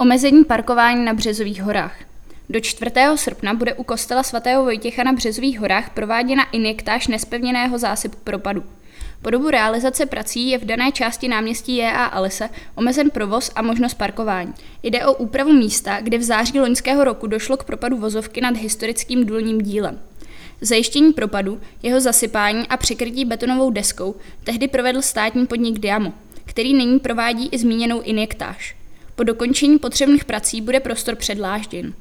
Omezení parkování na Březových horách. Do 4. srpna bude u kostela svatého Vojtěcha na Březových horách prováděna injektáž nespevněného zásypu propadu. Po dobu realizace prací je v dané části náměstí J.A. Alise omezen provoz a možnost parkování. Jde o úpravu místa, kde v září loňského roku došlo k propadu vozovky nad historickým důlním dílem. Zajištění propadu, jeho zasypání a překrytí betonovou deskou tehdy provedl státní podnik Diamo, který nyní provádí i zmíněnou injektáž. Po dokončení potřebných prací bude prostor předlážděn.